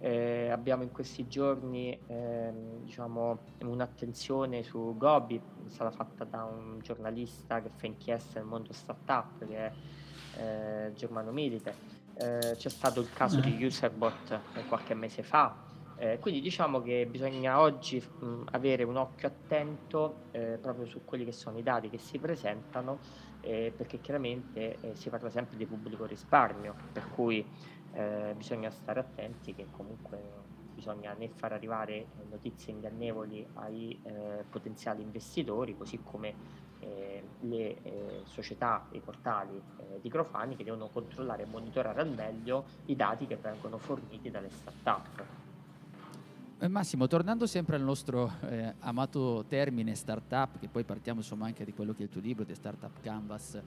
Eh, abbiamo in questi giorni ehm, diciamo, un'attenzione su Gobi, è stata fatta da un giornalista che fa inchieste nel mondo startup, che è eh, Germano Milite. Eh, c'è stato il caso di Userbot qualche mese fa. Eh, quindi diciamo che bisogna oggi mh, avere un occhio attento eh, proprio su quelli che sono i dati che si presentano, eh, perché chiaramente si parla sempre di pubblico risparmio, per cui eh, bisogna stare attenti che comunque bisogna né far arrivare notizie ingannevoli ai eh, potenziali investitori, così come eh, le eh, società, i portali eh, di crowdfunding che devono controllare e monitorare al meglio i dati che vengono forniti dalle start-up. Eh, Massimo, tornando sempre al nostro eh, amato termine startup, che poi partiamo insomma anche di quello che è il tuo libro, The Startup Canvas,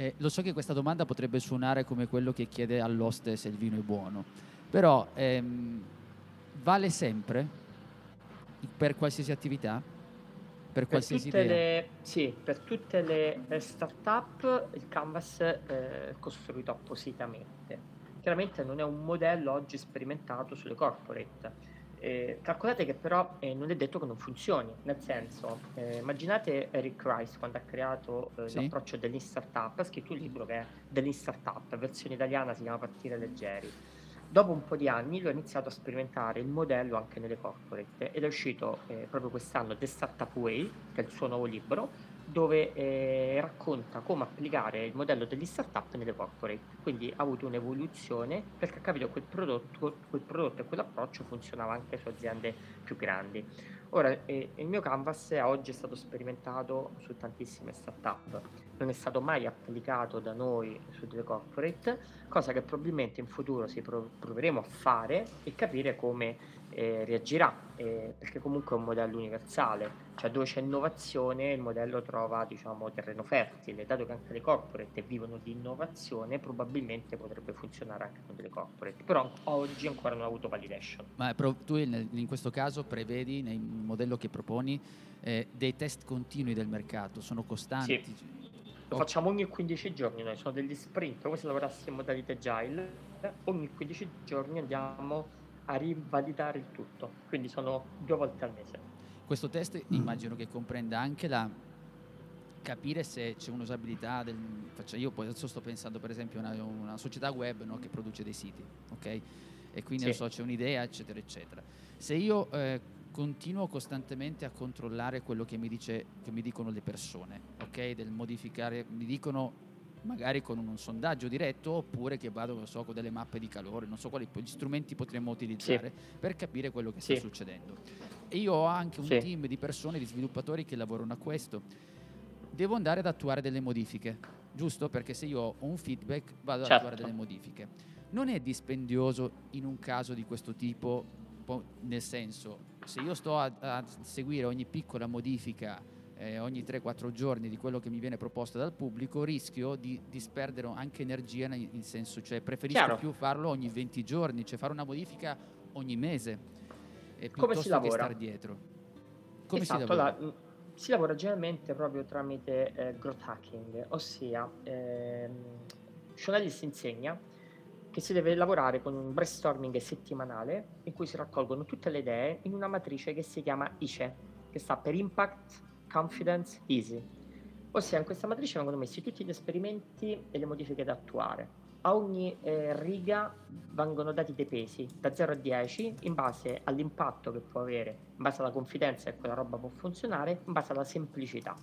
eh, lo so che questa domanda potrebbe suonare come quello che chiede all'oste se il vino è buono, però ehm, vale sempre per qualsiasi attività? Per qualsiasi per idea? Le, sì, per tutte le eh, start-up il Canvas eh, è costruito appositamente. Chiaramente non è un modello oggi sperimentato sulle corporate eh, calcolate che però eh, non è detto che non funzioni, nel senso, eh, immaginate Eric Rice quando ha creato eh, sì. l'approccio dell'in startup, ha scritto un libro che è dell'in startup, versione italiana si chiama Partire leggeri. Dopo un po' di anni lui ha iniziato a sperimentare il modello anche nelle corporate ed è uscito eh, proprio quest'anno The Startup Way, che è il suo nuovo libro, dove eh, racconta come applicare il modello degli startup nelle corporate. Quindi ha avuto un'evoluzione perché ha capito che quel prodotto, quel prodotto e quell'approccio funzionava anche su aziende più grandi. Ora, eh, il mio canvas a oggi è stato sperimentato su tantissime startup, non è stato mai applicato da noi su delle corporate, cosa che probabilmente in futuro si prov- proveremo a fare e capire come eh, reagirà, eh, perché comunque è un modello universale, cioè dove c'è innovazione il modello trova diciamo, terreno fertile, dato che anche le corporate vivono di innovazione, probabilmente potrebbe funzionare anche con delle corporate, però oggi ancora non ha avuto validation. Ma tu in questo caso prevedi nel modello che proponi eh, dei test continui del mercato, sono costanti? Sì. Lo facciamo ogni 15 giorni, noi sono degli sprint, come se lavorassimo in modalità agile, ogni 15 giorni andiamo a rivalidare il tutto, quindi sono due volte al mese. Questo test mm. immagino che comprenda anche la capire se c'è un'usabilità del, io poi adesso sto pensando per esempio a una, una, società web no, che produce dei siti, ok? E quindi sì. so, c'è un'idea, eccetera, eccetera. Se io eh, continuo costantemente a controllare quello che mi, dice, che mi dicono le persone, ok? Del modificare, mi dicono magari con un sondaggio diretto oppure che vado so, con delle mappe di calore, non so quali strumenti potremmo utilizzare sì. per capire quello che sta succedendo. E io ho anche un sì. team di persone, di sviluppatori che lavorano a questo. Devo andare ad attuare delle modifiche, giusto? Perché se io ho un feedback vado ad certo. attuare delle modifiche. Non è dispendioso in un caso di questo tipo, nel senso, se io sto a, a seguire ogni piccola modifica eh, ogni 3-4 giorni di quello che mi viene proposto dal pubblico, rischio di disperdere anche energia in, in senso, cioè preferisco Chiaro. più farlo ogni 20 giorni, cioè fare una modifica ogni mese, e Come piuttosto si che lavora? stare dietro. Come esatto, si lavora? la- si lavora generalmente proprio tramite eh, growth hacking, ossia ehm, Sean Ellis insegna che si deve lavorare con un brainstorming settimanale in cui si raccolgono tutte le idee in una matrice che si chiama ICE, che sta per Impact, Confidence, Easy. Ossia in questa matrice vengono messi tutti gli esperimenti e le modifiche da attuare. A ogni eh, riga vengono dati dei pesi da 0 a 10 in base all'impatto che può avere, in base alla confidenza che quella roba può funzionare, in base alla semplicità.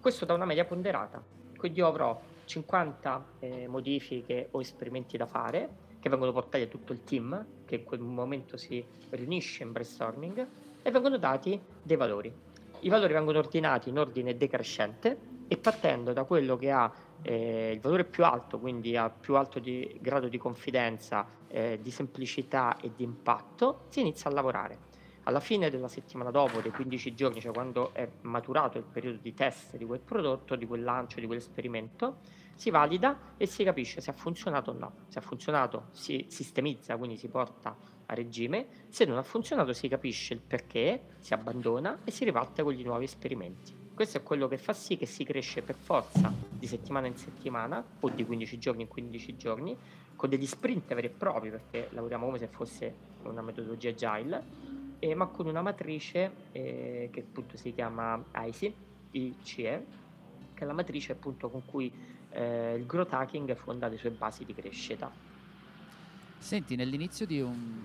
Questo da una media ponderata. Quindi io avrò 50 eh, modifiche o esperimenti da fare che vengono portati a tutto il team che in quel momento si riunisce in brainstorming e vengono dati dei valori. I valori vengono ordinati in ordine decrescente e partendo da quello che ha eh, il valore più alto, quindi ha più alto di, grado di confidenza, eh, di semplicità e di impatto, si inizia a lavorare. Alla fine della settimana dopo, dei 15 giorni, cioè quando è maturato il periodo di test di quel prodotto, di quel lancio, di quell'esperimento, si valida e si capisce se ha funzionato o no. Se ha funzionato si sistemizza, quindi si porta a regime, se non ha funzionato si capisce il perché, si abbandona e si riparte con gli nuovi esperimenti. Questo è quello che fa sì che si cresce per forza di settimana in settimana o di 15 giorni in 15 giorni con degli sprint veri e propri perché lavoriamo come se fosse una metodologia agile eh, ma con una matrice eh, che appunto si chiama ICE, ICE, che è la matrice appunto con cui eh, il growth hacking fonda le sue basi di crescita. Senti, nell'inizio di un-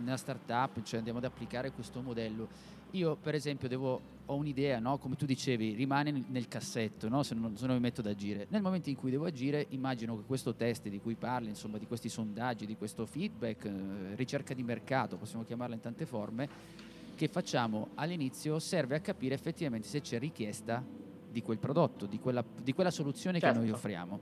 una startup, cioè andiamo ad applicare questo modello, io per esempio devo, ho un'idea, no? come tu dicevi, rimane nel- cassetto no? se, non, se non mi metto ad agire. Nel momento in cui devo agire, immagino che questo test di cui parli, insomma, di questi sondaggi, di questo feedback, eh, ricerca di mercato, possiamo chiamarla in tante forme, che facciamo all'inizio serve a capire effettivamente se c'è richiesta di quel prodotto, di quella, di quella soluzione che noi Certo. offriamo.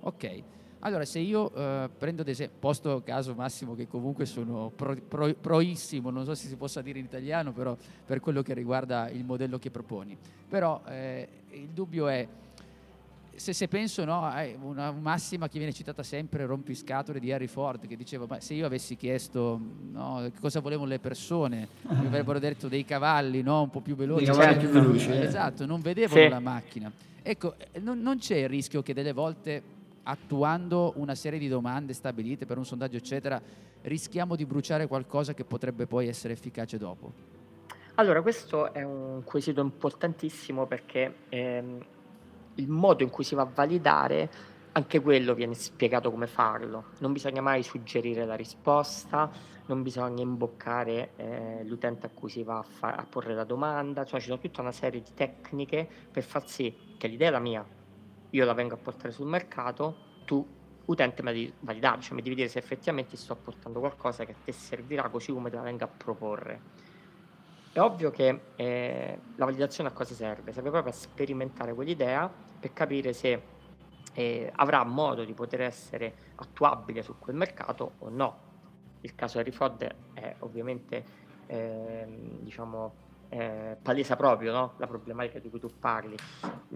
Ok, allora se io eh, prendo ad esempio, posto caso Massimo che comunque sono pro, pro- proissimo, non so se si possa dire in italiano, però per quello che riguarda il modello che proponi. Però eh, il dubbio è, se, se penso no, a una massima che viene citata sempre, rompiscatole di Harry Ford, che diceva, ma se io avessi chiesto no, cosa volevano le persone, mi avrebbero detto dei cavalli no, un po' più veloci. Dei cavalli Cioè, più veloci, eh. Esatto, non vedevano Sì. la macchina. Ecco, eh, non, non c'è il rischio che delle volte attuando una serie di domande stabilite per un sondaggio, eccetera, rischiamo di bruciare qualcosa che potrebbe poi essere efficace dopo. Allora, questo è un quesito importantissimo perché ehm, il modo in cui si va a validare, anche quello viene spiegato come farlo. Non bisogna mai suggerire la risposta, non bisogna imboccare eh, l'utente a cui si va a, fa- a porre la domanda, cioè ci sono tutta una serie di tecniche per far sì che l'idea è la mia, io la vengo a portare sul mercato, tu utente la devi validare, cioè mi devi dire se effettivamente sto portando qualcosa che a te servirà così come te la vengo a proporre. È ovvio che eh, la validazione a cosa serve? Serve proprio a sperimentare quell'idea per capire se eh, avrà modo di poter essere attuabile su quel mercato o no. Il caso Harry Ford è ovviamente ehm, diciamo eh, palesa proprio no? la problematica di cui tu parli.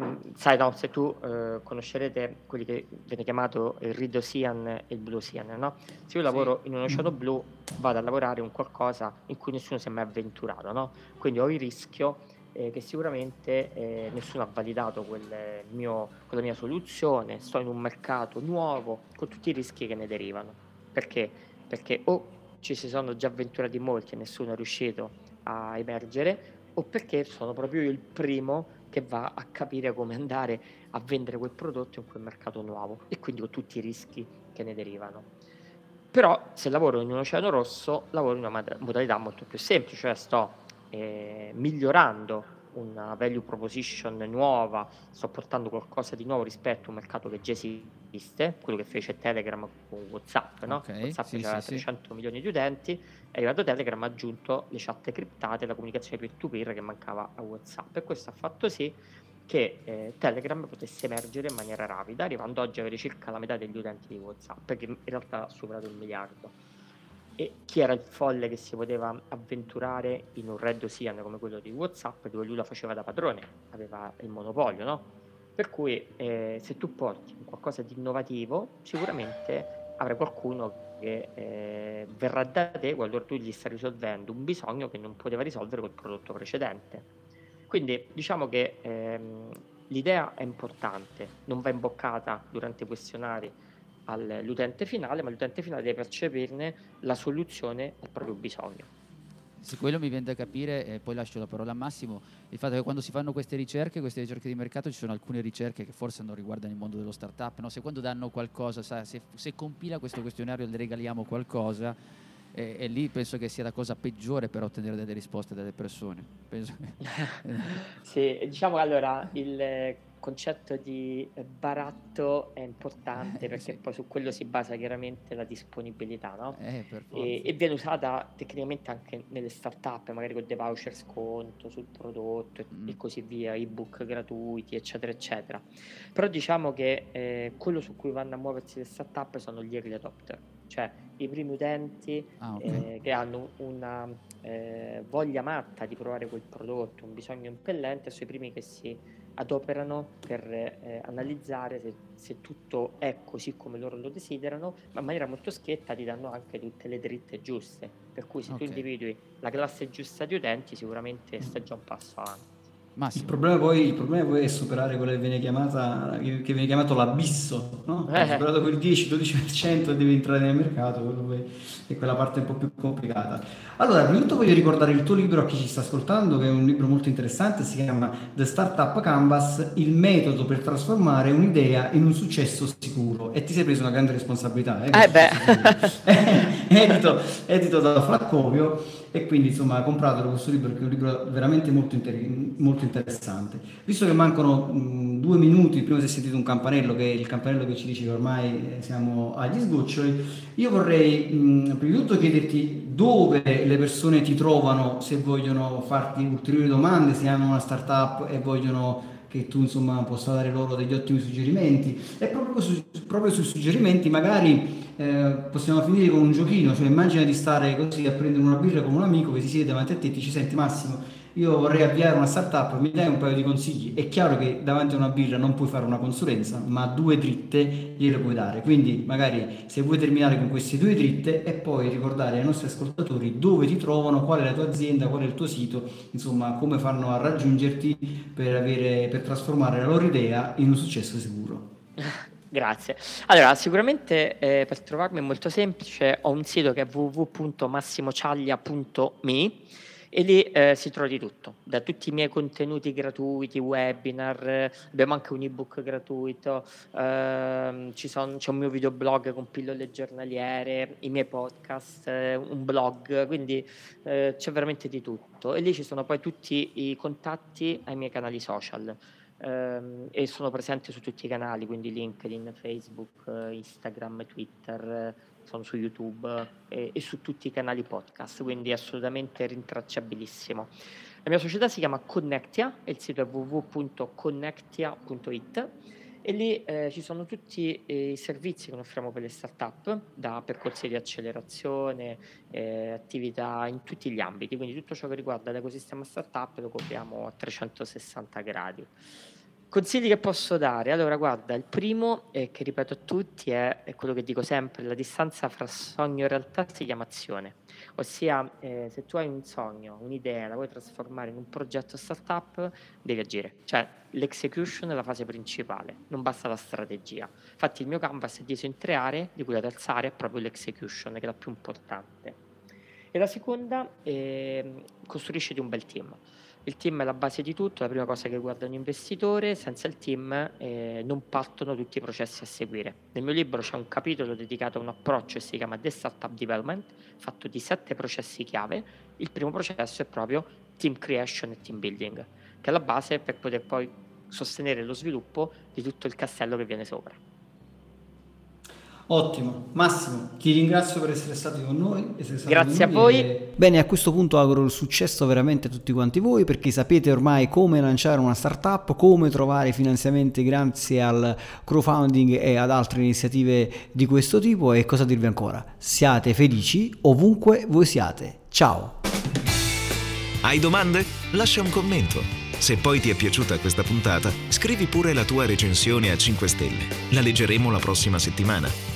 Mm, sai, no, se tu eh, conoscerete quelli che viene chiamato il Red Ocean e il Blue Ocean, no? Se io lavoro in un oceano blu, vado a lavorare in qualcosa in cui nessuno si è mai avventurato, no? Quindi ho il rischio eh, che sicuramente eh, nessuno ha validato quel mio- quella mia soluzione, sto in un mercato nuovo con tutti i rischi che ne derivano. Perché? Perché o ci si sono già avventurati molti e nessuno è riuscito a emergere, o perché sono proprio io il primo che va a capire come andare a vendere quel prodotto in quel mercato nuovo e quindi con tutti i rischi che ne derivano. Però se lavoro in un oceano rosso, lavoro in una mod- modalità molto più semplice, cioè sto eh, migliorando una value proposition nuova, sto portando qualcosa di nuovo rispetto a un mercato che già esiste, quello che fece Telegram con WhatsApp, no? Ok, WhatsApp sì, aveva sì, sì. 300 milioni di utenti, è arrivato Telegram, ha aggiunto le chat criptate, la comunicazione peer-to-peer che mancava a WhatsApp e questo ha fatto sì che eh, Telegram potesse emergere in maniera rapida, arrivando oggi a avere circa la metà degli utenti di WhatsApp, che in realtà ha superato il miliardo. E chi era il folle che si poteva avventurare in un red ocean come quello di Whatsapp dove lui la faceva da padrone, aveva il monopolio, no? Per cui eh, se tu porti qualcosa di innovativo, sicuramente avrai qualcuno che eh, verrà da te quando tu gli stai risolvendo un bisogno che non poteva risolvere col prodotto precedente. Quindi diciamo che ehm, l'idea è importante, non va imboccata durante i questionari all'utente finale, ma l'utente finale deve percepirne la soluzione al proprio bisogno. Su quello mi viene da capire, e poi lascio la parola a Massimo, il fatto che quando si fanno queste ricerche, queste ricerche di mercato, ci sono alcune ricerche che forse non riguardano il mondo dello startup, no? se quando danno qualcosa, sa, se, se compila questo questionario le regaliamo qualcosa, e, e, lì penso che sia la cosa peggiore per ottenere delle risposte dalle persone. sì, diciamo allora il concetto di eh, baratto è importante eh, perché sì. poi su quello si basa chiaramente la disponibilità, no? Eh, e, e, viene usata tecnicamente anche nelle start-up, magari con dei voucher sconto sul prodotto mm. e così via, ebook gratuiti, eccetera, eccetera. Però diciamo che eh, quello su cui vanno a muoversi le start-up sono gli early adopter, cioè i primi utenti ah, okay. eh, che hanno una eh, voglia matta di provare quel prodotto, un bisogno impellente, sono i primi che si adoperano per eh, analizzare se, se, tutto è così come loro lo desiderano, ma in maniera molto schietta ti danno anche tutte le dritte giuste. Per cui se okay. tu individui la classe giusta di utenti, sicuramente stai già un passo avanti. Il problema, poi, il problema, poi, è superare quello che viene, chiamata, che viene chiamato l'abisso, no? Eh. Superato quel 10-12% e devi entrare nel mercato, quello è quella parte un po' più complicata. Allora, prima di tutto voglio ricordare il tuo libro a chi ci sta ascoltando, che è un libro molto interessante, si chiama The Startup Canvas, il metodo per trasformare un'idea in un successo sicuro. E ti sei preso una grande responsabilità, eh? eh beh. edito, edito da Flaccovio e quindi insomma compratelo questo libro perché è un libro veramente molto, inter- molto interessante. Visto che mancano mh, due minuti, prima si è sentito un campanello che è il campanello che ci dice che ormai eh, siamo agli sgoccioli, io vorrei mh, prima di tutto chiederti dove le persone ti trovano se vogliono farti ulteriori domande, se hanno una startup e vogliono che tu insomma possa dare loro degli ottimi suggerimenti. E proprio, su, proprio sui suggerimenti magari eh, possiamo finire con un giochino, cioè immagina di stare così a prendere una birra con un amico che si siede davanti a te e ti ci senti Massimo io vorrei avviare una startup, mi dai un paio di consigli? È chiaro che davanti a una birra non puoi fare una consulenza, ma due dritte gliele puoi dare. Quindi magari se vuoi terminare con queste due dritte e poi ricordare ai nostri ascoltatori dove ti trovano, qual è la tua azienda, qual è il tuo sito, insomma come fanno a raggiungerti per, avere, per trasformare la loro idea in un successo sicuro. Grazie. Allora, sicuramente eh, per trovarmi è molto semplice, ho un sito che è www.massimociaglia.me e lì eh, si trova di tutto, da tutti i miei contenuti gratuiti, webinar, eh, abbiamo anche un ebook gratuito, ehm, son, c'è un mio videoblog con pillole giornaliere, i miei podcast, eh, un blog, quindi eh, c'è veramente di tutto e lì ci sono poi tutti i contatti ai miei canali social. Ehm, e sono presente su tutti i canali, quindi LinkedIn, Facebook, eh, Instagram, Twitter, sono su YouTube e, e, su tutti i canali podcast, quindi assolutamente rintracciabilissimo. La mia società si chiama Connectia, il sito è www.connectia.it e lì eh, ci sono tutti i servizi che offriamo per le start-up, da percorsi di accelerazione, eh, attività in tutti gli ambiti, quindi tutto ciò che riguarda l'ecosistema startup lo copriamo a 360 gradi. Consigli che posso dare? Allora, guarda, il primo, eh, che ripeto a tutti, è, è, quello che dico sempre, la distanza fra sogno e realtà si chiama azione. Ossia, eh, se tu hai un sogno, un'idea, la vuoi trasformare in un progetto startup, devi agire. Cioè, l'execution è la fase principale, non basta la strategia. Infatti il mio canvas è diviso in tre aree, di cui la terza area è proprio l'execution, che è la più importante. E la seconda, eh, costruisci un bel team. Il team è la base di tutto, la prima cosa che guarda un investitore, senza il team eh, non partono tutti i processi a seguire. Nel mio libro c'è un capitolo dedicato a un approccio che si chiama The Startup Development, fatto di sette processi chiave. Il primo processo è proprio team creation e team building, che è la base per poter poi sostenere lo sviluppo di tutto il castello che viene sopra. Ottimo, Massimo, ti ringrazio per essere stati con noi. Grazie con a voi. e- Bene, a questo punto auguro il successo veramente a tutti quanti voi perché sapete ormai come lanciare una startup, come trovare finanziamenti grazie al crowdfunding e ad altre iniziative di questo tipo e cosa dirvi ancora. Siate felici ovunque voi siate. Ciao! Hai domande? Lascia un commento. Se poi ti è piaciuta questa puntata, scrivi pure la tua recensione a 5 stelle. La leggeremo la prossima settimana.